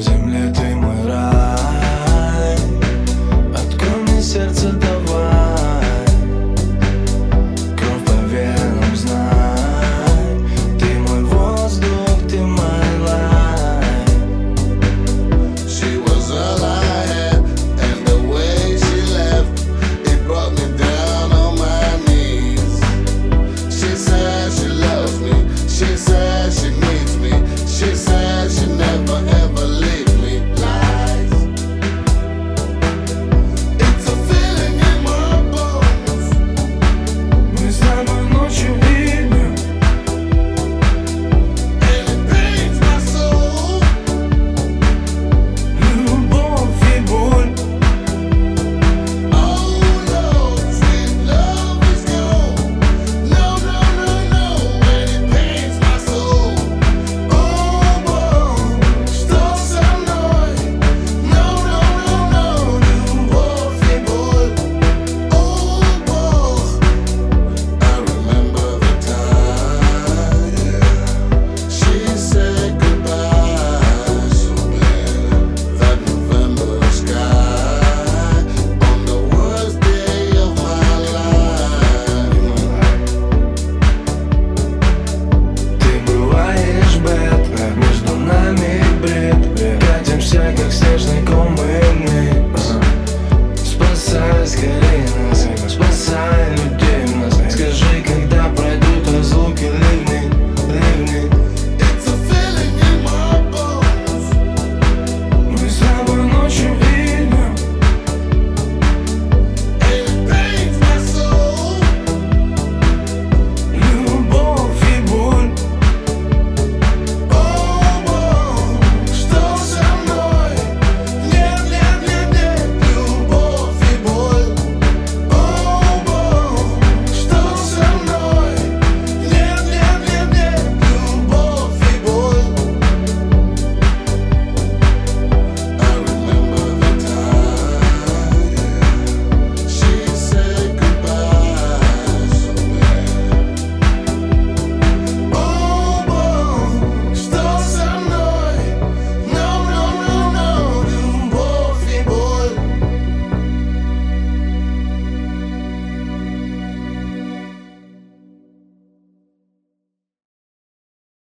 Sometimes I'm left.